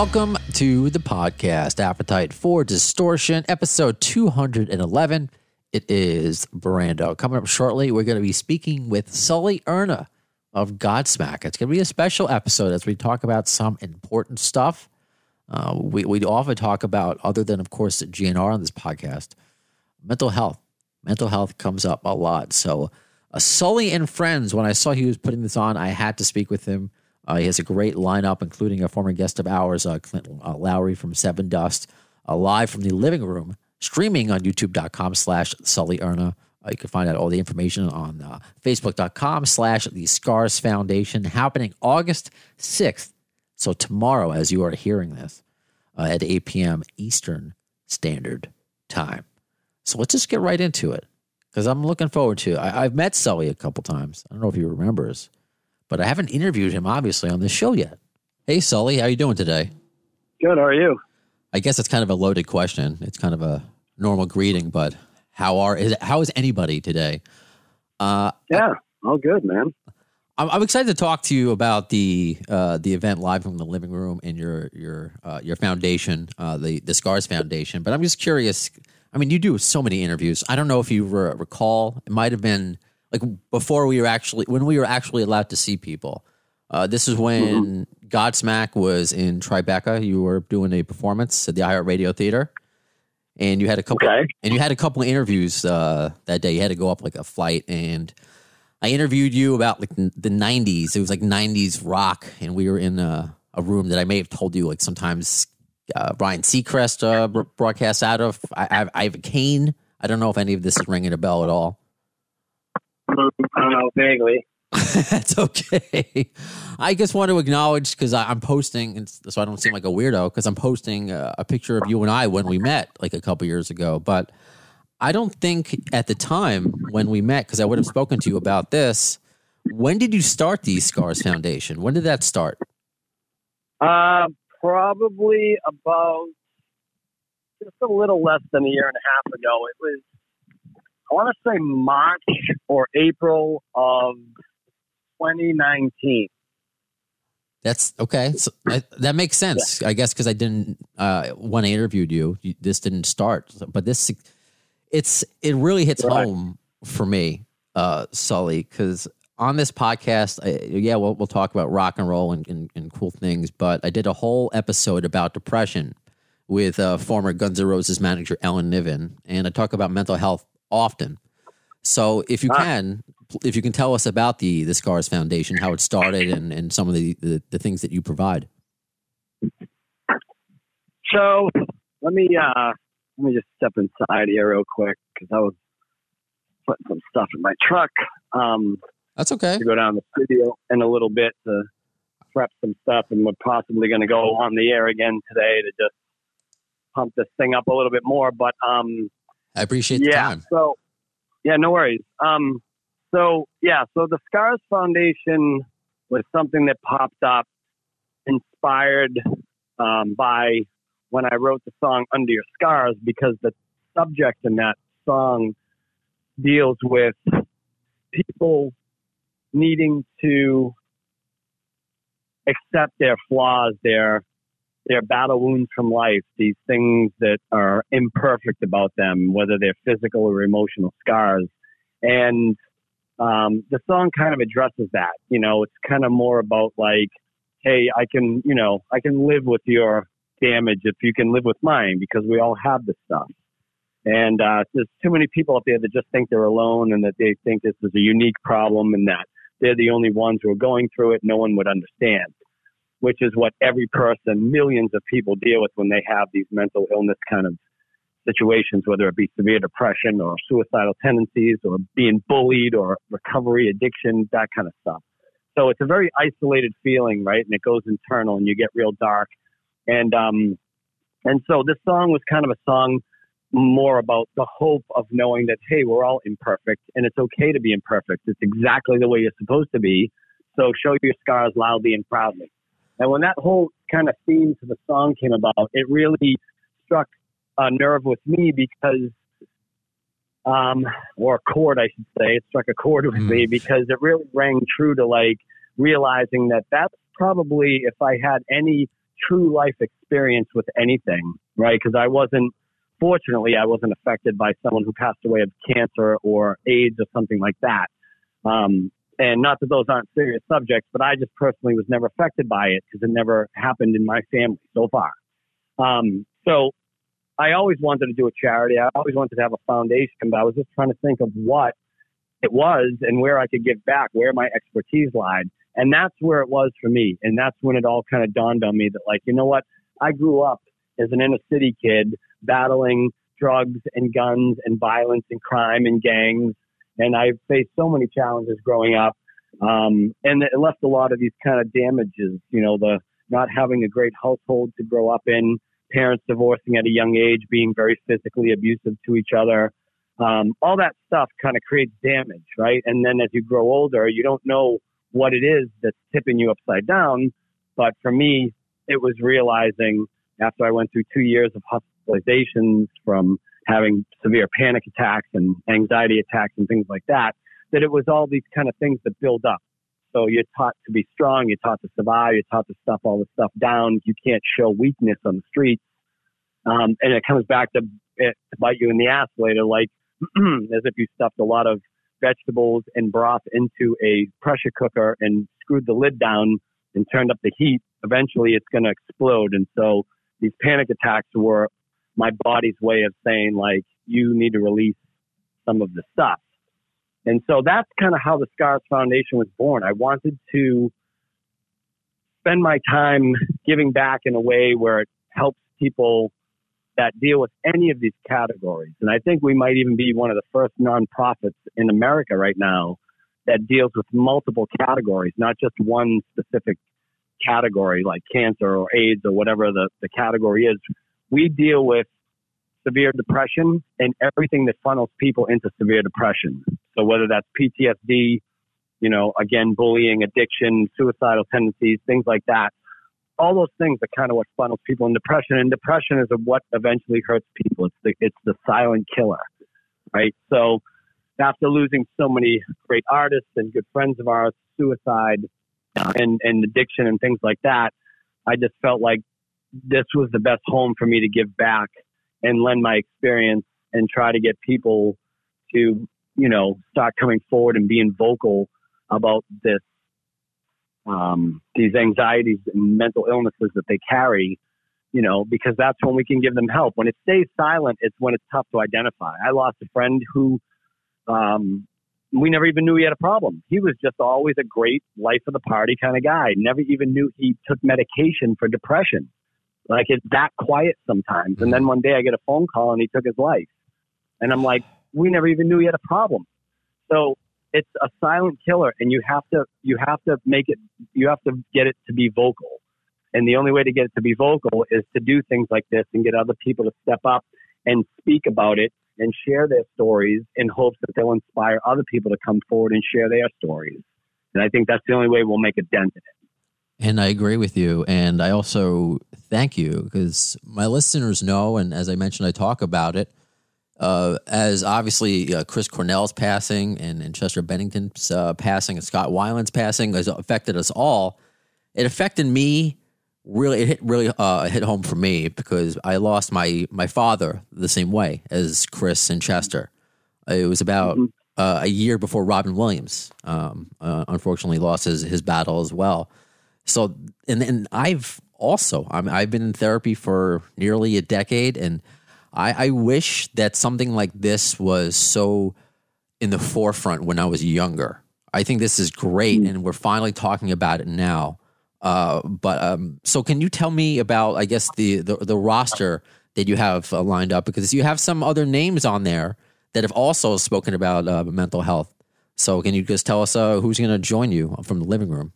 Welcome to the podcast, Appetite for Distortion, episode 211. It is Brando. Coming up shortly, we're going to be speaking with Sully Erna of Godsmack. It's going to be a special episode as we talk about some important stuff. Uh, we, we often talk about, other than, of course, GNR on this podcast, mental health. Mental health comes up a lot. So, uh, Sully and Friends, when I saw he was putting this on, I had to speak with him. Uh, he has a great lineup, including a former guest of ours, uh, Clint uh, Lowery from Sevendust, uh, live from the living room, streaming on youtube.com slash Sully Erna. Uh, you can find out all the information on uh, facebook.com slash the Scars Foundation, happening August 6th. So tomorrow, as you are hearing this, at 8 p.m. Eastern Standard Time. So let's just get right into it because I'm looking forward to it. I, I've met Sully a couple times. I don't know if he remembers but I haven't interviewed him obviously on this show yet. Hey Sully, how you doing today? Good. How are you? I guess it's kind of a loaded question. It's kind of a normal greeting, but how are is how is anybody today? Uh, Yeah. All good, man. I'm, I'm excited to talk to you about the uh, the event live from the living room and your your uh, your foundation, uh, the the Scars Foundation. But I'm just curious. I mean, you do so many interviews. I don't know if you re- recall. It might have been like before we were actually when we were actually allowed to see people. Uh, this is when Godsmack was in Tribeca. You were doing a performance at the iHeart Radio Theater, and you had a couple. Okay. And you had a couple of interviews uh, that day. You had to go up like a flight, and I interviewed you about like the '90s. It was like '90s rock, and we were in a, a room that I may have told you like sometimes uh, Brian Seacrest uh, br- broadcasts out of. I, I, I have a cane. I don't know if any of this is ringing a bell at all. I don't know, vaguely. That's okay. I just want to acknowledge because I'm posting, and so I don't seem like a weirdo, because I'm posting a, a picture of you and I when we met like a couple years ago. But I don't think at the time when we met, because I would have spoken to you about this. When did you start the Scars Foundation? When did that start? Uh, probably about just a little less than a year and a half ago. It was, I want to say March or April of 2019. That's okay. So I, that makes sense, I guess, because I didn't uh, when I interviewed you, you, this didn't start. But this, it's it really hits Right. home for me, uh, Sully, because on this podcast, I, yeah, we'll we'll talk about rock and roll and, and, and cool things. But I did a whole episode about depression with uh, former Guns N' Roses manager Alan Niven, and I talk about mental health often. So if you Ah. can, if you can tell us about the the Scars Foundation, how it started, and, and some of the, the, the things that you provide. So let me uh, let me just step inside here real quick because I was putting some stuff in my truck. Um, That's okay. to go down the studio in a little bit to prep some stuff, and we're possibly going to go on the air again today to just pump this thing up a little bit more. But um, I appreciate the yeah, time. so yeah, no worries. Um, so yeah, so the Scars Foundation was something that popped up, inspired um, by when I wrote the song "Under Your Scars" because the subject in that song deals with people needing to accept their flaws, their their battle wounds from life, these things that are imperfect about them, whether they're physical or emotional scars. And um, the song kind of addresses that. You know, it's kind of more about like, hey, I can, you know, I can live with your damage if you can live with mine because we all have this stuff. And uh, there's too many people out there that just think they're alone and that they think this is a unique problem and that they're the only ones who are going through it. No one would understand, which is what every person, millions of people deal with when they have these mental illness kind of situations, whether it be severe depression or suicidal tendencies or being bullied or recovery, addiction, that kind of stuff. So it's a very isolated feeling, right? And it goes internal and you get real dark. And, um, and so this song was kind of a song more about the hope of knowing that, hey, we're all imperfect and it's okay to be imperfect. It's exactly the way you're supposed to be. So show your scars loudly and proudly. And when that whole kind of theme to the song came about, it really struck a nerve with me because, um, or a chord, I should say, it struck a chord with mm. me because it really rang true to like realizing that that's probably if I had any true life experience with anything, right? Because I wasn't, fortunately, I wasn't affected by someone who passed away of cancer or AIDS or something like that. Um, and not that those aren't serious subjects, but I just personally was never affected by it because it never happened in my family so far. Um, so I always wanted to do a charity. I always wanted to have a foundation, but I was just trying to think of what it was and where I could give back, where my expertise lied. And that's where it was for me. And that's when it all kind of dawned on me that, like, you know what? I grew up as an inner city kid battling drugs and guns and violence and crime and gangs. And I faced so many challenges growing up. Um, and it left a lot of these kind of damages, you know, the not having a great household to grow up in, parents divorcing at a young age, being very physically abusive to each other. Um, all that stuff kind of creates damage, right? And then as you grow older, you don't know what it is that's tipping you upside down. But for me, it was realizing after I went through two years of hospitalizations from having severe panic attacks and anxiety attacks and things like that, that it was all these kind of things that build up. So you're taught to be strong, you're taught to survive, you're taught to stuff all this stuff down. You can't show weakness on the streets. Um, and it comes back to, it, to bite you in the ass later, like as if you stuffed a lot of vegetables and broth into a pressure cooker and screwed the lid down and turned up the heat, eventually it's going to explode. And so these panic attacks were my body's way of saying, like, you need to release some of the stuff. And so that's kind of how the Scars Foundation was born. I wanted to spend my time giving back in a way where it helps people that deal with any of these categories. And I think we might even be one of the first nonprofits in America right now that deals with multiple categories, not just one specific category like cancer or AIDS or whatever the, the category is. We deal with severe depression and everything that funnels people into severe depression. So whether that's PTSD, you know, again, bullying, addiction, suicidal tendencies, things like that all those things are kind of what funnels people in depression. And depression is what eventually hurts people. It's the it's the silent killer, right? So after losing so many great artists and good friends of ours, suicide and and addiction and things like that, I just felt like this was the best home for me to give back and lend my experience and try to get people to you know start coming forward and being vocal about this um, these anxieties and mental illnesses that they carry, you know, because that's when we can give them help. When it stays silent, it's when it's tough to identify. I lost a friend who um, we never even knew he had a problem. He was just always a great life of the party kind of guy. Never even knew he took medication for depression. Like it's that quiet sometimes. And then mm-hmm. one day I get a phone call and he took his life. And I'm like, we never even knew he had a problem. So it's a silent killer and you have to you have to make it you have to get it to be vocal and the only way to get it to be vocal is to do things like this and get other people to step up and speak about it and share their stories in hopes that they'll inspire other people to come forward and share their stories and i think that's the only way we'll make a dent in it and I agree with you. And I also thank you because my listeners know, and as I mentioned, I talk about it uh, as obviously uh, Chris Cornell's passing and, and Chester Bennington's uh, passing and Scott Weiland's passing has affected us all. It affected me really. It hit really uh, hit home for me because I lost my my father the same way as Chris and Chester. It was about mm-hmm. Uh, a year before Robin Williams, um, uh, unfortunately, lost his his battle as well. So, and and I've also i I've been in therapy for nearly a decade and I, I wish that something like this was so in the forefront when I was younger. I think this is great, mm. and we're finally talking about it now. Uh, but um, so, can you tell me about, I guess, the, the, the roster that you have uh, lined up because you have some other names on there that have also spoken about uh, mental health. So can you just tell us uh, who's going to join you from the living room?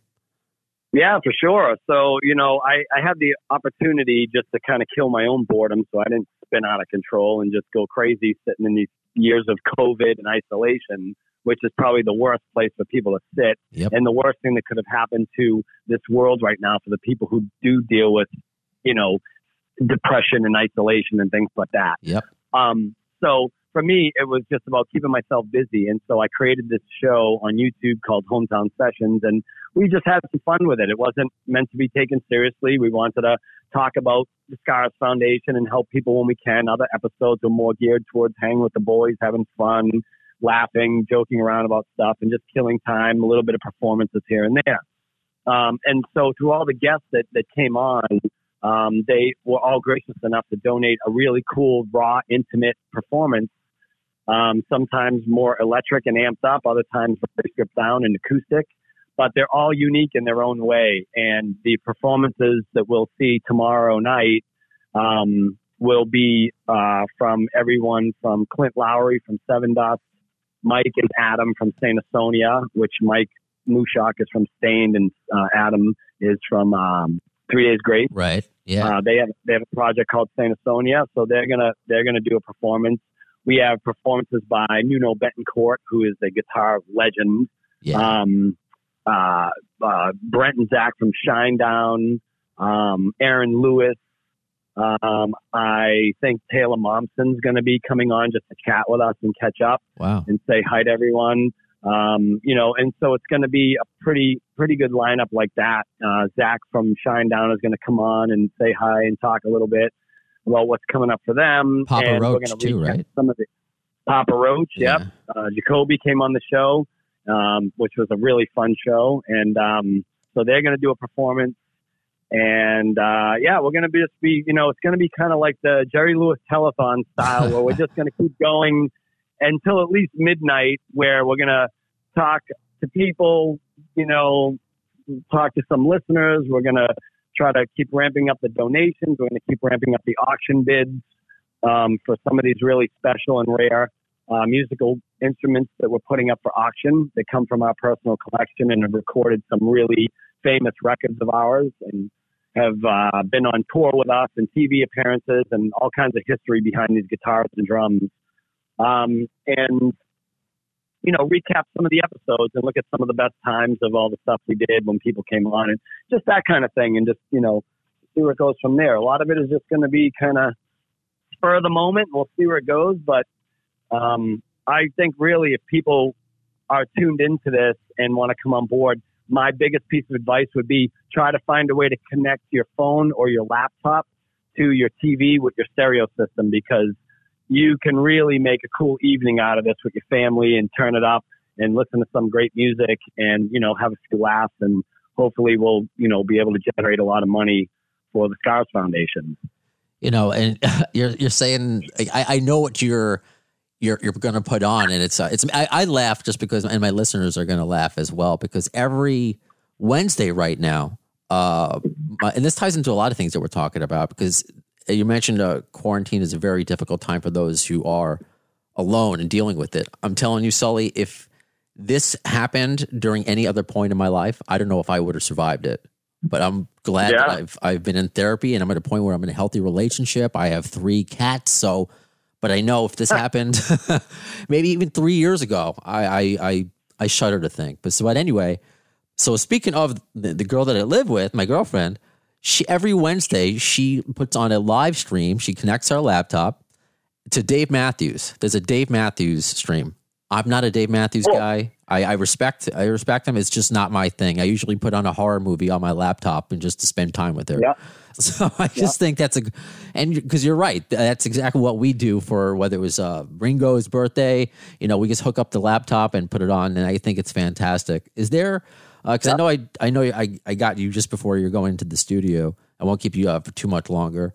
Yeah, for sure. So, you know, I, I had the opportunity just to kind of kill my own boredom so I didn't spin out of control and just go crazy sitting in these years of COVID and isolation, which is probably the worst place for people to sit. Yep. And the worst thing that could have happened to this world right now for the people who do deal with, you know, depression and isolation and things like that. Yep. Um, so for me, it was just about keeping myself busy. And so I created this show on YouTube called Hometown Sessions, and we just had some fun with it. It wasn't meant to be taken seriously. We wanted to talk about the Scars Foundation and help people when we can. Other episodes are more geared towards hanging with the boys, having fun, laughing, joking around about stuff, and just killing time, a little bit of performances here and there. Um, and so through all the guests that, that came on, um, they were all gracious enough to donate a really cool, raw, intimate performance. Um, sometimes more electric and amped up, other times very stripped down and acoustic. But they're all unique in their own way. And the performances that we'll see tomorrow night um, will be uh, from everyone from Clint Lowery from Sevendust, Mike and Adam from Saint Asonia, which Mike Mushok is from Staind, and uh, Adam is from um, Three Days Grace. Right. Yeah. Uh, they have they have a project called Saint Asonia, so they're gonna they're gonna do a performance. We have performances by Nuno Bettencourt, who is a guitar legend. yeah. Um, uh, uh, Brent and Zach from Shinedown, um, Aaron Lewis. Um, I think Taylor Momsen's going to be coming on just to chat with us and catch up wow. and say hi to everyone. Um, you know, and so it's going to be a pretty pretty good lineup like that. Uh, Zach from Shinedown is going to come on and say hi and talk a little bit about what's coming up for them. Papa and we're Roach too, right? Some of the Papa Roach, Yeah. yep. Uh, Jacoby came on the show, um, which was a really fun show, and um, so they're going to do a performance. And uh, yeah, we're going to be just be, you know, it's going to be kind of like the Jerry Lewis telethon style, where we're just going to keep going until at least midnight, where we're going to talk to people, you know, talk to some listeners. We're going to try to keep ramping up the donations. We're going to keep ramping up the auction bids um, for some of these really special and rare uh, musical instruments that we're putting up for auction that come from our personal collection and have recorded some really famous records of ours and have uh, been on tour with us and TV appearances and all kinds of history behind these guitars and drums. Um, and you know, recap some of the episodes and look at some of the best times of all the stuff we did when people came on and just that kind of thing and just, you know, see where it goes from there. A lot of it is just going to be kind of spur of the moment. We'll see where it goes. But um, I think really if people are tuned into this and want to come on board, my biggest piece of advice would be try to find a way to connect your phone or your laptop to your TV with your stereo system because you can really make a cool evening out of this with your family and turn it up and listen to some great music and you know have a few laughs and hopefully we'll you know be able to generate a lot of money for the Scars Foundation. you know, and you're you're saying I, I know what you're you're you're going to put on, and it's uh, it's I, I laugh just because, and my listeners are going to laugh as well because every Wednesday right now, uh, and this ties into a lot of things that we're talking about because you mentioned uh, quarantine is a very difficult time for those who are alone and dealing with it. I'm telling you, Sully, if this happened during any other point in my life, I don't know if I would have survived it. But I'm glad Yeah. I've I've been in therapy and I'm at a point where I'm in a healthy relationship. I have three cats, so but I know if this happened maybe even three years ago, I I I, I shudder to think. But so but anyway, so speaking of the, the girl that I live with, my girlfriend, she every Wednesday she puts on a live stream. She connects our laptop to Dave Matthews. There's a Dave Matthews stream. I'm not a Dave Matthews guy. I, I respect I respect him. It's just not my thing. I usually put on a horror movie on my laptop and just to spend time with her. Yeah. So I just think that's a, and because you're right, that's exactly what we do for whether it was uh, Ringo's birthday. You know, we just hook up the laptop and put it on, and I think it's fantastic. Is there? Because I know I I know I I got you just before you're going to the studio. I won't keep you up for too much longer.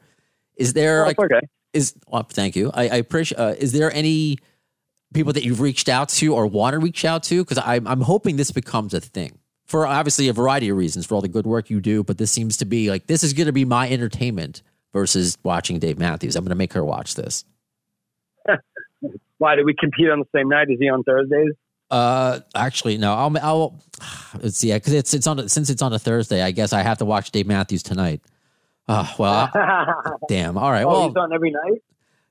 Is there like okay. is well, thank you. I, I appreciate. Uh, is there any people that you've reached out to or want to reach out to? Because I'm I'm hoping this becomes a thing for obviously a variety of reasons for all the good work you do. But this seems to be like this is going to be my entertainment versus watching Dave Matthews. I'm going to make her watch this. Why do we compete on the same night? Is he on Thursdays? Uh, actually, no. I'll. I'll let's see. Because it's it's on a- since it's on a Thursday. I guess I have to watch Dave Matthews tonight. Oh well, I- damn. All right. oh, Well, he's on every night.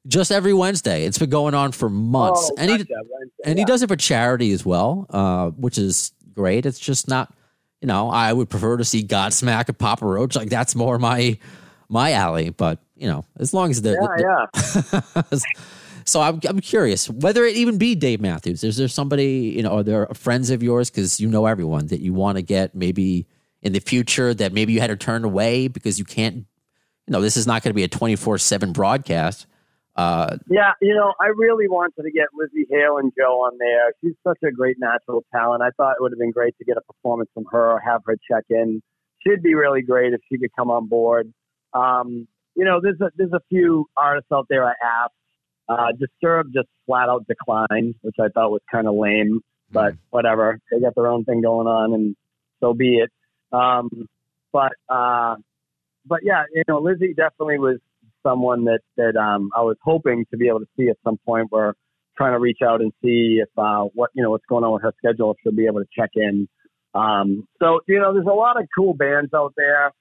just every Wednesday. It's been going on for months, Oh, and he gotcha, Wednesday, and he does it for charity as well, uh, which is great. It's just not, you know, I would prefer to see Godsmack and Papa Roach. Like that's more my my alley. But you know, as long as they're Yeah, yeah. so I'm I'm curious whether it even be Dave Matthews. Is there somebody you know? Are there friends of yours because you know everyone that you want to get maybe in the future that maybe you had to turn away because you can't. You know, this is not going to be a twenty four seven broadcast. Uh, Yeah, you know, I really wanted to get Lzzy Hale and Joe on there. She's such a great natural talent. I thought it would have been great to get a performance from her or have her check in. She'd be really great if she could come on board. Um, you know, there's a, there's a few artists out there I asked. Uh, Disturbed just flat out declined, which I thought was kind of lame, but whatever. They got their own thing going on, and so be it. Um, but uh, but yeah, you know, Lzzy definitely was someone that that um, I was hoping to be able to see at some point. We're trying to reach out and see if uh, what you know what's going on with her schedule. If she'll be able to check in. Um, so you know, there's a lot of cool bands out there.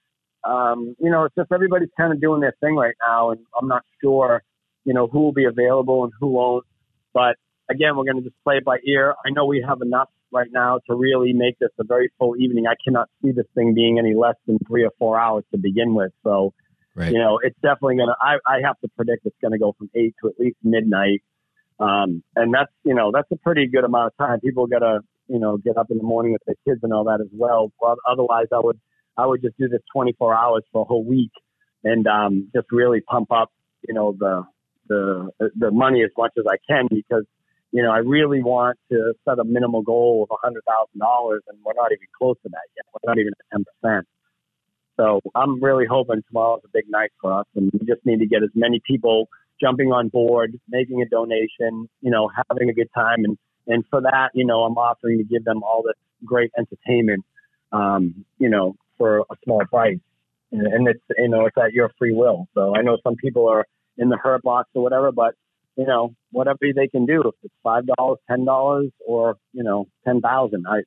Um, you know, it's just everybody's kind of doing their thing right now, and I'm not sure, you know, who will be available and who won't. But again, we're going to just play it by ear. I know we have enough right now to really make this a very full evening. I cannot see this thing being any less than three or four hours to begin with. So, Right. you know, it's definitely going to, I, I have to predict it's going to go from eight to at least midnight. Um, and that's, you know, that's a pretty good amount of time. People got to, you know, get up in the morning with their kids and all that as well. well. Otherwise, I would, I would just do this 24 hours for a whole week and um, just really pump up, you know, the, the, the money as much as I can because, you know, I really want to set a minimal goal of a $100,000 and we're not even close to that yet. We're not even at 10%. So I'm really hoping tomorrow's a big night for us, and we just need to get as many people jumping on board, making a donation, you know, having a good time, and and for that, you know, I'm offering to give them all this great entertainment, um, you know, for a small price, and, and it's you know it's at your free will. So I know some people are in the hurt box or whatever, but you know, whatever they can do, if it's five dollars, ten dollars, or you know, ten thousand, I,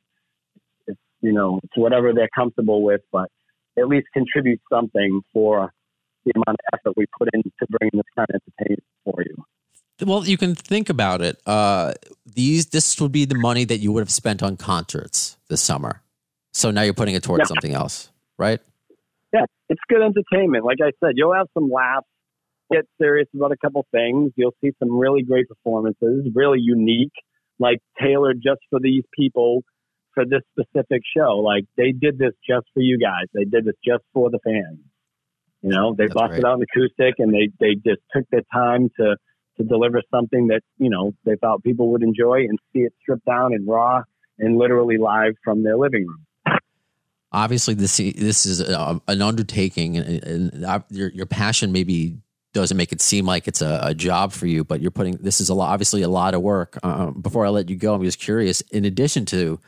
it's you know, it's whatever they're comfortable with, but at least contribute something for the amount of effort we put into bringing this kind of entertainment for you. Well, you can think about it. Uh, these this would be the money that you would have spent on concerts this summer. So now you're putting it towards Yeah. something else, right? Yeah, it's good entertainment. Like I said, you'll have some laughs, get serious about a couple things. You'll see some really great performances, really unique, like tailored just for these people for this specific show. Like they did this just for you guys. They did this just for the fans. You know, they That's busted out an acoustic and they, they just took their time to, to deliver something that, you know, they thought people would enjoy and see it stripped down and raw and literally live from their living room. Obviously, this this is a, an undertaking, and, and uh, your your passion maybe doesn't make it seem like it's a, a job for you, but you're putting this is a lot, obviously a lot of work. Uh, before I let you go, I'm just curious. In addition to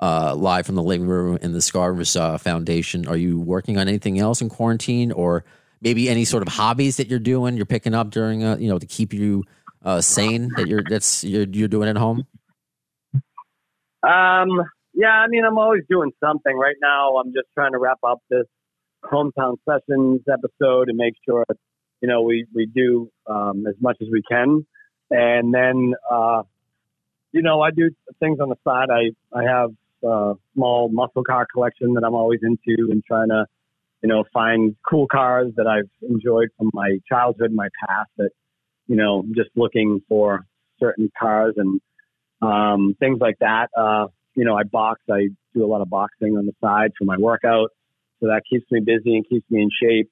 uh, live from the living room and the Scars uh, Foundation, are you working on anything else in quarantine, or maybe any sort of hobbies that you're doing, you're picking up during, uh, you know, to keep you uh, sane that you're that's you're you're doing at home? Um, yeah, I mean, I'm always doing something. Right now, I'm just trying to wrap up this hometown sessions episode and make sure, you know, we we do um, as much as we can, and then, uh, you know, I do things on the side. I I have a small muscle car collection that I'm always into and trying to, you know, find cool cars that I've enjoyed from my childhood, my past. That, you know, just looking for certain cars and um, things like that. Uh, you know, I box. I do a lot of boxing on the side for my workout, so that keeps me busy and keeps me in shape.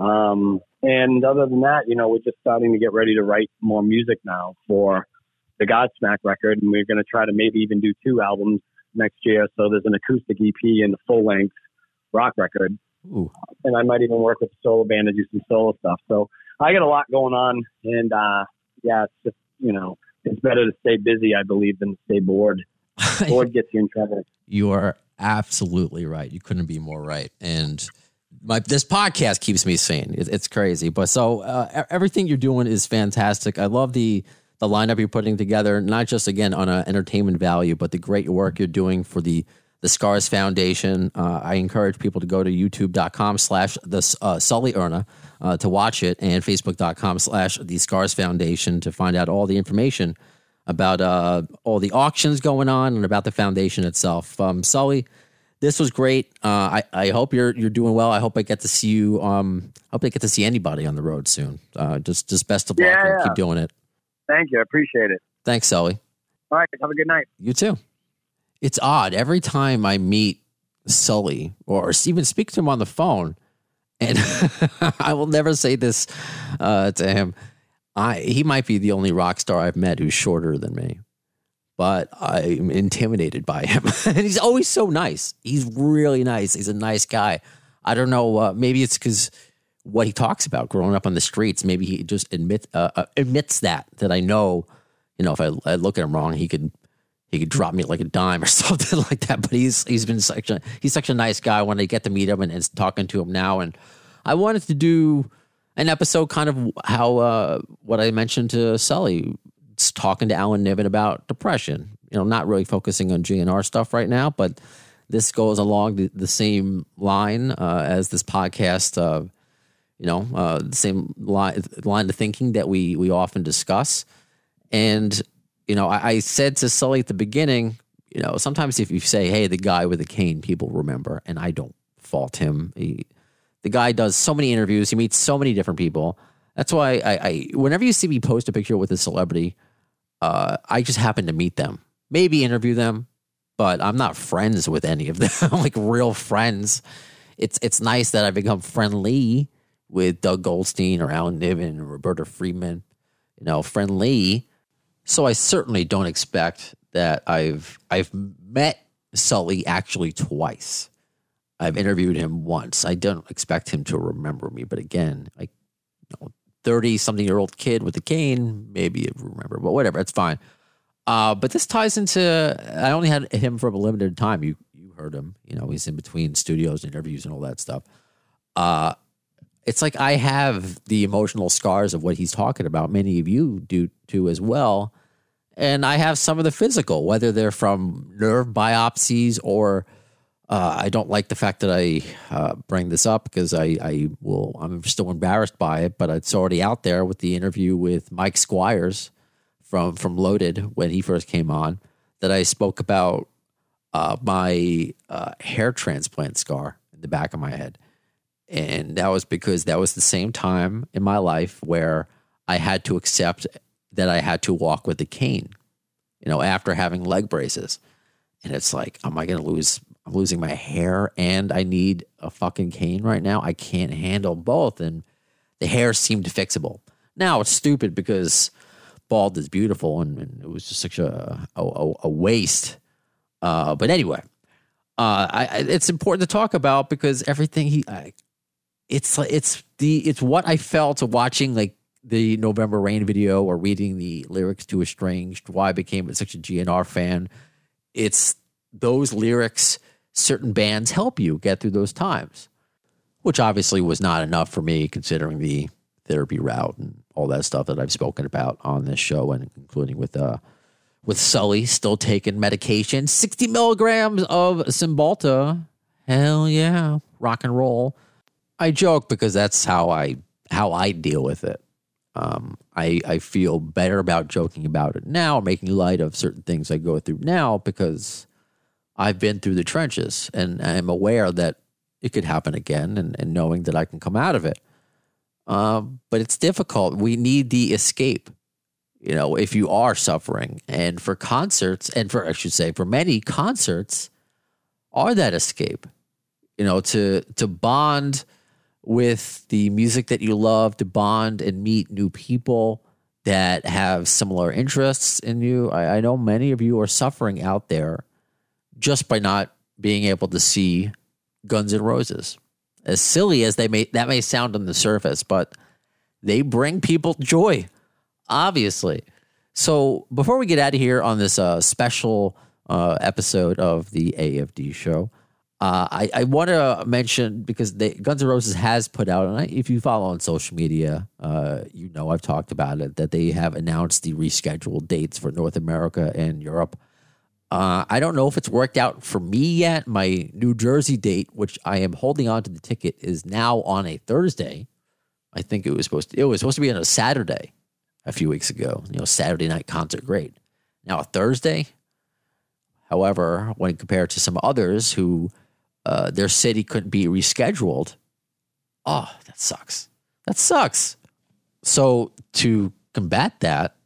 Um, and other than that, you know, we're just starting to get ready to write more music now for the Godsmack record, and we're going to try to maybe even do two albums next year. So there's an acoustic EP and a full length rock record, Ooh, and I might even work with a solo band to do some solo stuff. So I got a lot going on, and uh, yeah, it's just you know, it's better to stay busy, I believe, than to stay bored. Bored gets you in trouble. You are absolutely right. You couldn't be more right. And my this podcast keeps me sane. It, it's crazy, but so uh, everything you're doing is fantastic. I love the the lineup you're putting together, not just again on an entertainment value, but the great work you're doing for the the Scars Foundation. Uh, I encourage people to go to youtube.com slash the uh, Sully Erna uh, to watch it and facebook.com slash the Scars Foundation to find out all the information about uh, all the auctions going on and about the foundation itself. Um, Sully, this was great. Uh, I, I hope you're you're doing well. I hope I get to see you. Um, I hope I get to see anybody on the road soon. Uh, just just best of luck Yeah, and yeah. keep doing it. Thank you. I appreciate it. Thanks, Sully. All right. Have a good night. You too. It's odd every time I meet Sully or even speak to him on the phone, and I will never say this uh, to him. I he might be the only rock star I've met who's shorter than me, but I'm intimidated by him. and he's always so nice. He's really nice. He's a nice guy. I don't know. Uh, maybe it's because what he talks about growing up on the streets. Maybe he just admit uh, uh, admits that that I know. You know, if I, I look at him wrong, he could he could drop me like a dime or something like that. But he's he's been such a he's such a nice guy when I get to meet him and, and talking to him now. And I wanted to do an episode kind of how uh, what I mentioned to Sully, talking to Alan Niven about depression. You know, not really focusing on GNR stuff right now, but this goes along the, the same line uh, as this podcast. Uh, you know, uh, the same line line of thinking that we we often discuss. And you know, I, I said to Sully at the beginning, you know, sometimes if you say, "Hey, the guy with the cane," people remember, and I don't fault him. He, the guy does so many interviews. He meets so many different people. That's why I, I whenever you see me post a picture with a celebrity, uh, I just happen to meet them, maybe interview them, but I'm not friends with any of them, like real friends. It's it's nice that I've become friendly with Doug Goldstein or Alan Niven or Roberta Freeman, you know, friendly. So I certainly don't expect that I've I've met Sully actually twice. I've interviewed him once. I don't expect him to remember me, but again, I you know, 30 something year old kid with a cane, maybe remember, but whatever, it's fine. Uh, but this ties into I only had him for a limited time. You you heard him, you know, he's in between studios and interviews and all that stuff. Uh, it's like I have the emotional scars of what he's talking about. Many of you do too as well. And I have some of the physical, whether they're from nerve biopsies or uh, I don't like the fact that I uh, bring this up because I, I will I'm still embarrassed by it, but it's already out there with the interview with Mike Squires from from Loaded when he first came on that I spoke about uh, my uh, hair transplant scar in the back of my head. And that was because that was the same time in my life where I had to accept that I had to walk with a cane, you know, after having leg braces. And it's like, am I going to lose? I'm losing my hair and I need a fucking cane right now. I can't handle both. And the hair seemed fixable. Now it's stupid because bald is beautiful and, and it was just such a, a, a waste. Uh, but anyway, uh, I, I, it's important to talk about because everything he, I, it's it's the it's what I felt watching like the November Rain video or reading the lyrics to Estranged. Why I became such a GNR fan. It's those lyrics. Certain bands help you get through those times, which obviously was not enough for me considering the therapy route and all that stuff that I've spoken about on this show and including with uh with Sully still taking medication, 60 milligrams of Cymbalta. Hell yeah, rock and roll. I joke because that's how I how I deal with it. Um, I I feel better about joking about it now, making light of certain things I go through now because I've been through the trenches and I'm aware that it could happen again, and, and knowing that I can come out of it. Um, but it's difficult. We need the escape. You know, if you are suffering, and for concerts, and for I should say, for many concerts, are that escape. You know, to to bond with the music that you love, to bond and meet new people that have similar interests in you. I, I know many of you are suffering out there just by not being able to see Guns N' Roses. As silly as they may that may sound on the surface, but they bring people joy, obviously. So before we get out of here on this uh, special uh, episode of the AFD show, Uh, I, I want to mention because they, Guns N' Roses has put out, and I, if you follow on social media, uh, you know I've talked about it, that they have announced the rescheduled dates for North America and Europe. Uh, I don't know if it's worked out for me yet. My New Jersey date, which I am holding on to the ticket, is now on a Thursday. I think it was supposed to. It was supposed to be on a Saturday a few weeks ago. You know, Saturday night concert, great. Now a Thursday. However, when compared to some others who uh, their city couldn't be rescheduled, oh, that sucks. That sucks. So to combat that,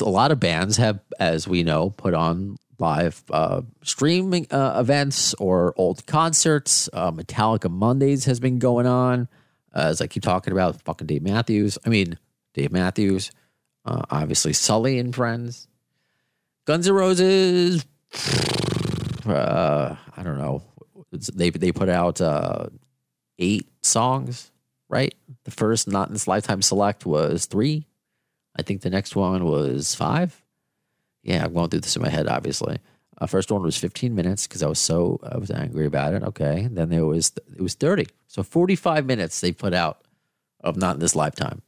a lot of bands have, as we know, put on live uh, streaming uh, events or old concerts. Uh, Metallica Mondays has been going on. Uh, as I keep talking about, fucking Dave Matthews. I mean, Dave Matthews. Uh, obviously, Sully and Friends. Guns N' Roses. Uh, I don't know. They they put out eight songs, right? The first not in this lifetime select was three. I think the next one was five. Yeah, I'm going through this in my head. Obviously, uh, first one was 15 minutes because I was so I was angry about it. Okay, then there was it was 30. So 45 minutes they put out of not in this lifetime.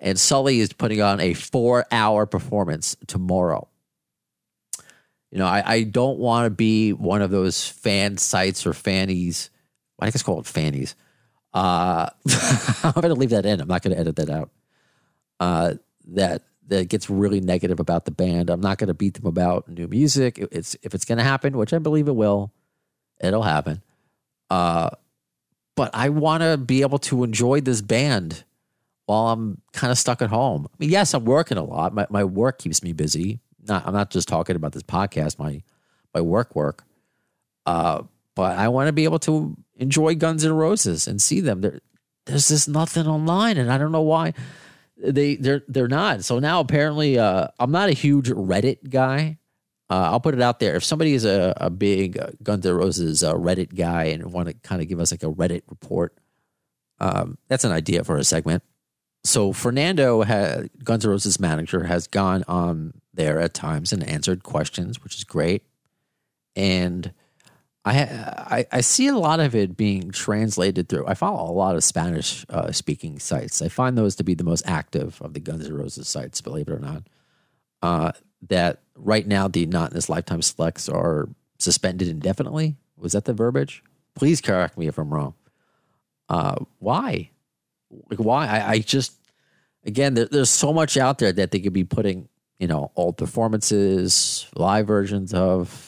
And Sully is putting on a four hour performance tomorrow. You know, I, I don't want to be one of those fan sites or fannies. I think it's called fannies. Uh, I'm going to leave that in. I'm not going to edit that out. Uh, that that gets really negative about the band. I'm not going to beat them about new music. It- It's if it's going to happen, which I believe it will, it'll happen. Uh, but I want to be able to enjoy this band while I'm kind of stuck at home. I mean, yes, I'm working a lot. My my work keeps me busy. Not I'm not just talking about this podcast. My my work work. Uh, but I want to be able to enjoy Guns N' Roses and see them. There, there's just nothing online, and I don't know why they they're they're not. So now apparently, uh, I'm not a huge Reddit guy. Uh, I'll put it out there. If somebody is a, a big uh, Guns N' Roses uh, Reddit guy and want to kind of give us like a Reddit report, um, that's an idea for a segment. So Fernando, ha- Guns N' Roses manager, has gone on there at times and answered questions, which is great. And I, I see a lot of it being translated through. I follow a lot of Spanish uh, speaking sites. I find those to be the most active of the Guns N' Roses sites, believe it or not. Uh, that right now the not in this lifetime selects are suspended indefinitely. Was that the verbiage? Please correct me if I'm wrong. Uh, why? Like why? I, I just again, there, there's so much out there that they could be putting, you know, old performances, live versions of,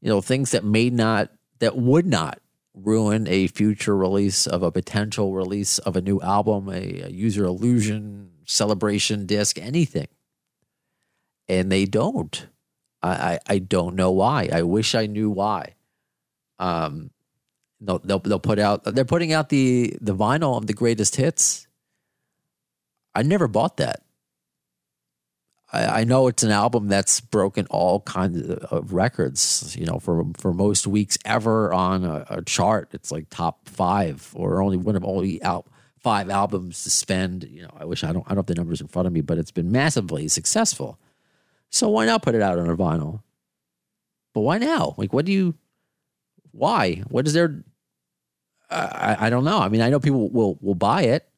you know, things that may not, that would not ruin a future release of a potential release of a new album, a, a Use Your Illusion celebration disc, anything. And they don't. I, I, I don't know why. I wish I knew why. Um, they'll, they'll they'll put out they're putting out the the vinyl of the greatest hits. I never bought that. I, I know it's an album that's broken all kinds of records. You know, for for most weeks ever on a, a chart, it's like top five or only one of only out five albums to spend. You know, I wish I don't I don't have the numbers in front of me, but it's been massively successful. So why not put it out on a vinyl? But why now? Like, what do you? Why? What is there? I, I don't know. I mean, I know people will will buy it.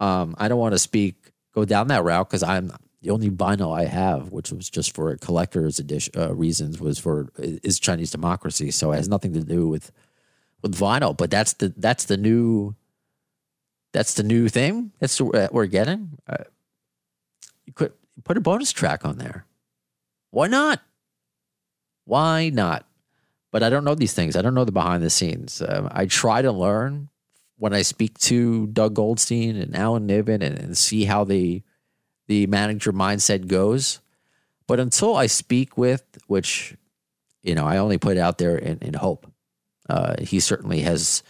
Um, I don't want to speak go down that route because I'm the only vinyl I have, which was just for collector's edition uh, reasons, was for is Chinese democracy. So it has nothing to do with with vinyl. But that's the that's the new that's the new thing. That's what we're getting. Uh, you could put a bonus track on there. Why not? Why not? But I don't know these things. I don't know the behind the scenes. Um, I try to learn when I speak to Doug Goldstein and Alan Niven and, and see how the the manager mindset goes. But until I speak with, which you know, I only put out there in, in hope. Uh, he certainly has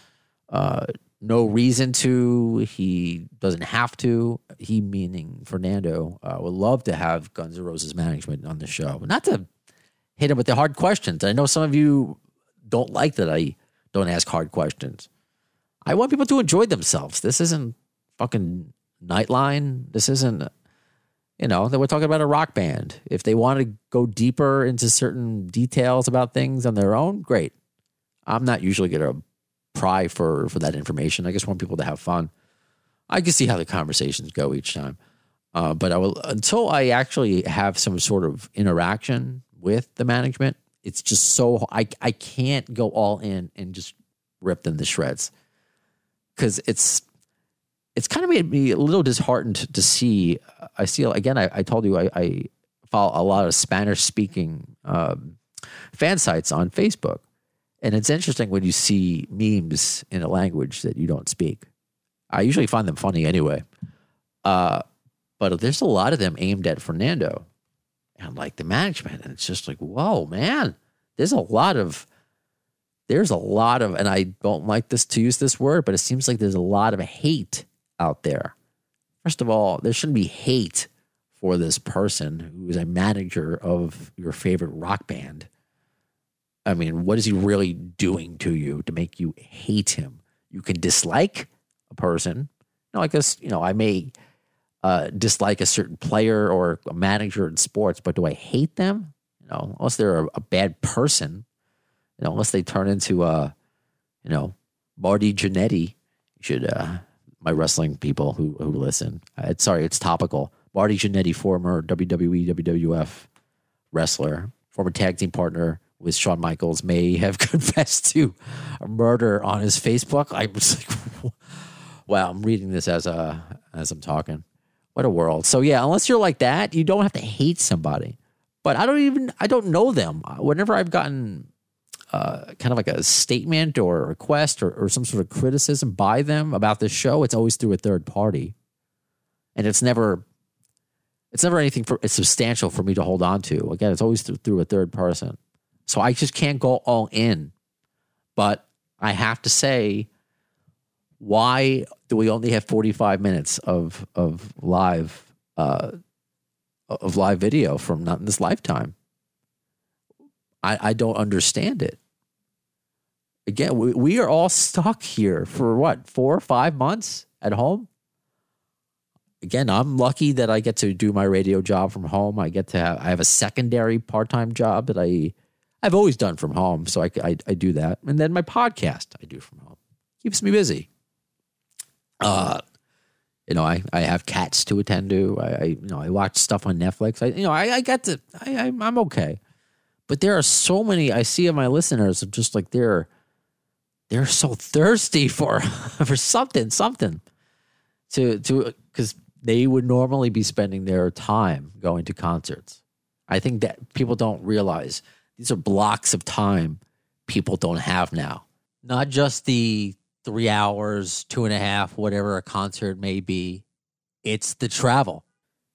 uh, no reason to. He doesn't have to. He, meaning Fernando, uh, would love to have Guns N' Roses management on the show. Not to hit him with the hard questions. I know some of you don't like that I don't ask hard questions. I want people to enjoy themselves. This isn't fucking Nightline. This isn't, you know, that we're talking about a rock band. If they want to go deeper into certain details about things on their own, great. I'm not usually going to pry for for that information. I just want people to have fun. I can see how the conversations go each time, uh, but I will until I actually have some sort of interaction with the management. It's just so I I can't go all in and just rip them to shreds because it's it's kind of made me a little disheartened to see. I see again. I, I told you I, I follow a lot of Spanish speaking um, fan sites on Facebook, and it's interesting when you see memes in a language that you don't speak. I usually find them funny anyway, uh, but there's a lot of them aimed at Fernando and like the management, and it's just like, whoa, man, there's a lot of there's a lot of, and I don't like this to use this word, but it seems like there's a lot of hate out there. First of all, there shouldn't be hate for this person who is a manager of your favorite rock band. I mean, what is he really doing to you to make you hate him? You can dislike a person. No, I guess, you know, I may uh, dislike a certain player or a manager in sports, but do I hate them? You know, unless they're a, a bad person, you know, unless they turn into, uh, you know, Marty Jannetty, you should uh, my wrestling people who who listen. Uh, it's, sorry, it's topical. Marty Jannetty, former WWE WWF wrestler, former tag team partner with Shawn Michaels, may have confessed to a murder on his Facebook. I was like, wow, I'm reading this as a as I'm talking. What a world. So yeah, unless you're like that, you don't have to hate somebody. But I don't even I don't know them. Whenever I've gotten uh, kind of like a statement or a request or, or some sort of criticism by them about this show, it's always through a third party, and it's never it's never anything for it's substantial for me to hold on to. Again, it's always through, through a third person, so I just can't go all in. But I have to say, why do we only have forty five minutes of of live uh, of live video from not in this lifetime? I, I don't understand it again, we, we are all stuck here for what, four or five months at home? Again, I'm lucky that I get to do my radio job from home. I get to have, I have a secondary part time job that I, I've always done from home. So I, I, I do that. And then my podcast I do from home. Keeps me busy. Uh, you know, I, I have cats to attend to. I, I you know I watch stuff on Netflix. I you know I, I get to I, I I'm okay, but there are so many I see of my listeners of just like they're they're so thirsty for for something, something to to because they would normally be spending their time going to concerts. I think that people don't realize these are blocks of time people don't have now. Not just the three hours, two and a half, whatever a concert may be. It's the travel.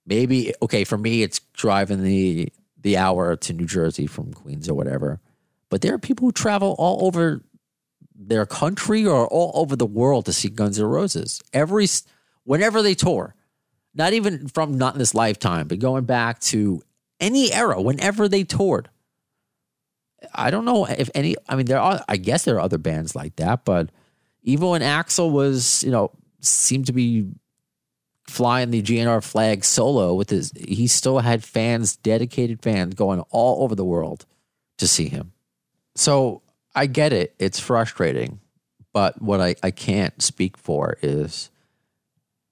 Maybe okay for me, it's driving the the hour to New Jersey from Queens or whatever. But there are people who travel all over their country or all over the world to see Guns N' Roses. Every whenever they tour, not even from not in this lifetime, but going back to any era, whenever they toured. I don't know if any. I mean, there are. I guess there are other bands like that, but even when Axl was, you know, seemed to be flying the GNR flag solo with his. He still had fans, dedicated fans, going all over the world to see him. So I get it. It's frustrating. But what I, I can't speak for is,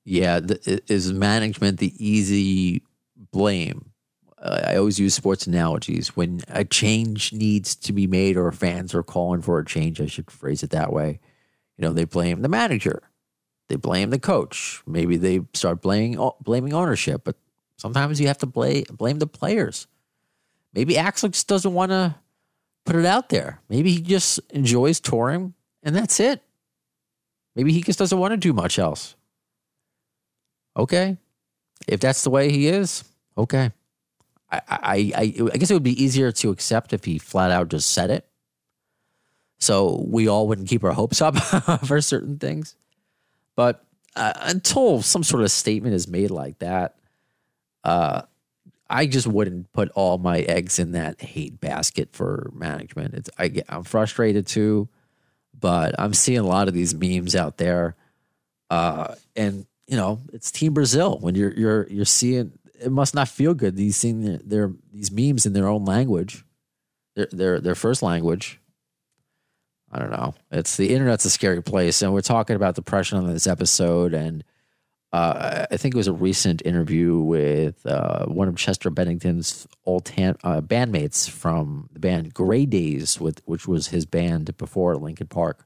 yeah, the, is management the easy blame? I always use sports analogies. When a change needs to be made or fans are calling for a change, I should phrase it that way. You know, they blame the manager, they blame the coach. Maybe they start blaming blaming ownership, but sometimes you have to blame blame the players. Maybe Axl just doesn't want to put it out there. Maybe he just enjoys touring and that's it. Maybe he just doesn't want to do much else. Okay. If that's the way he is, okay. I, I, I, I guess it would be easier to accept if he flat out just said it. So we all wouldn't keep our hopes up for certain things. But uh, until some sort of statement is made like that, uh, I just wouldn't put all my eggs in that hate basket for management. It's I get I'm frustrated too, but I'm seeing a lot of these memes out there, uh, and you know it's Team Brazil when you're you're you're seeing it must not feel good. These seeing their, their these memes in their own language, their their their first language. I don't know. It's the internet's a scary place, and we're talking about depression on this episode. And uh, I think it was a recent interview with uh, one of Chester Bennington's old tan- uh, bandmates from the band Grey Daze, with which was his band before Linkin Park.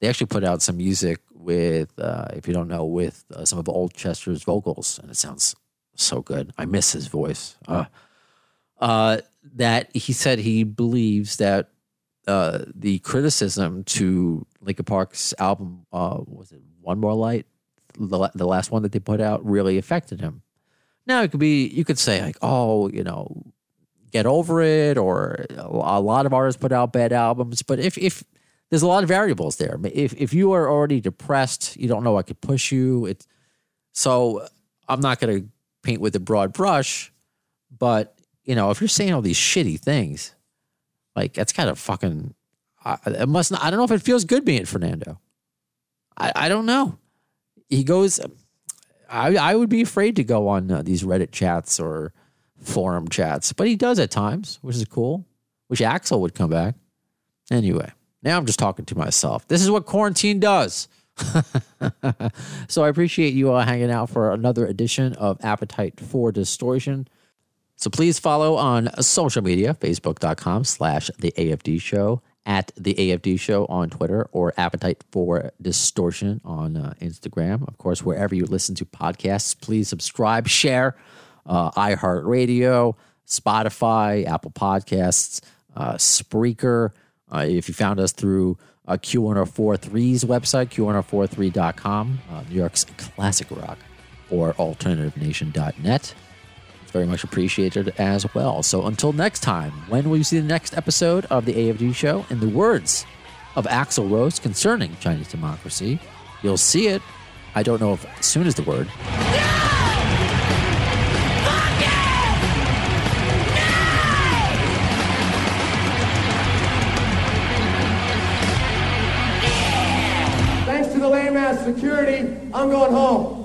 They actually put out some music with, uh, if you don't know, with uh, some of old Chester's vocals, and it sounds so good. I miss his voice. Uh, that he said he believes that the criticism to Linkin Park's album, was it One More Light, the, the last one that they put out, really affected him. Now it could be, you could say like, oh, you know, get over it, or a lot of artists put out bad albums. But if if there's a lot of variables there, if if you are already depressed, you don't know what could push you. It's so I'm not going to paint with a broad brush, but you know, if you're saying all these shitty things, like that's kind of fucking. I, it must not. I don't know if it feels good being Fernando. I I don't know. He goes. I I would be afraid to go on uh, these Reddit chats or forum chats, but he does at times, which is cool. Wish Axl would come back. Anyway, now I'm just talking to myself. This is what quarantine does. so I appreciate you all hanging out for another edition of Appetite for Distortion. So please follow on social media, facebook.com slash the AFD show, at the AFD show on Twitter, or Appetite for Distortion on uh, Instagram. Of course, wherever you listen to podcasts, please subscribe, share, uh, iHeartRadio, Spotify, Apple Podcasts, uh, Spreaker. Uh, if you found us through uh, Q1043's website, q1043.com, uh, New York's classic rock, or alternativenation.net. Very much appreciated as well. So until next time, when will you see the next episode of the AFD show? In the words of Axl Rose concerning Chinese democracy, you'll see it. I don't know if soon is the word. Thanks to the lame ass security, I'm going home.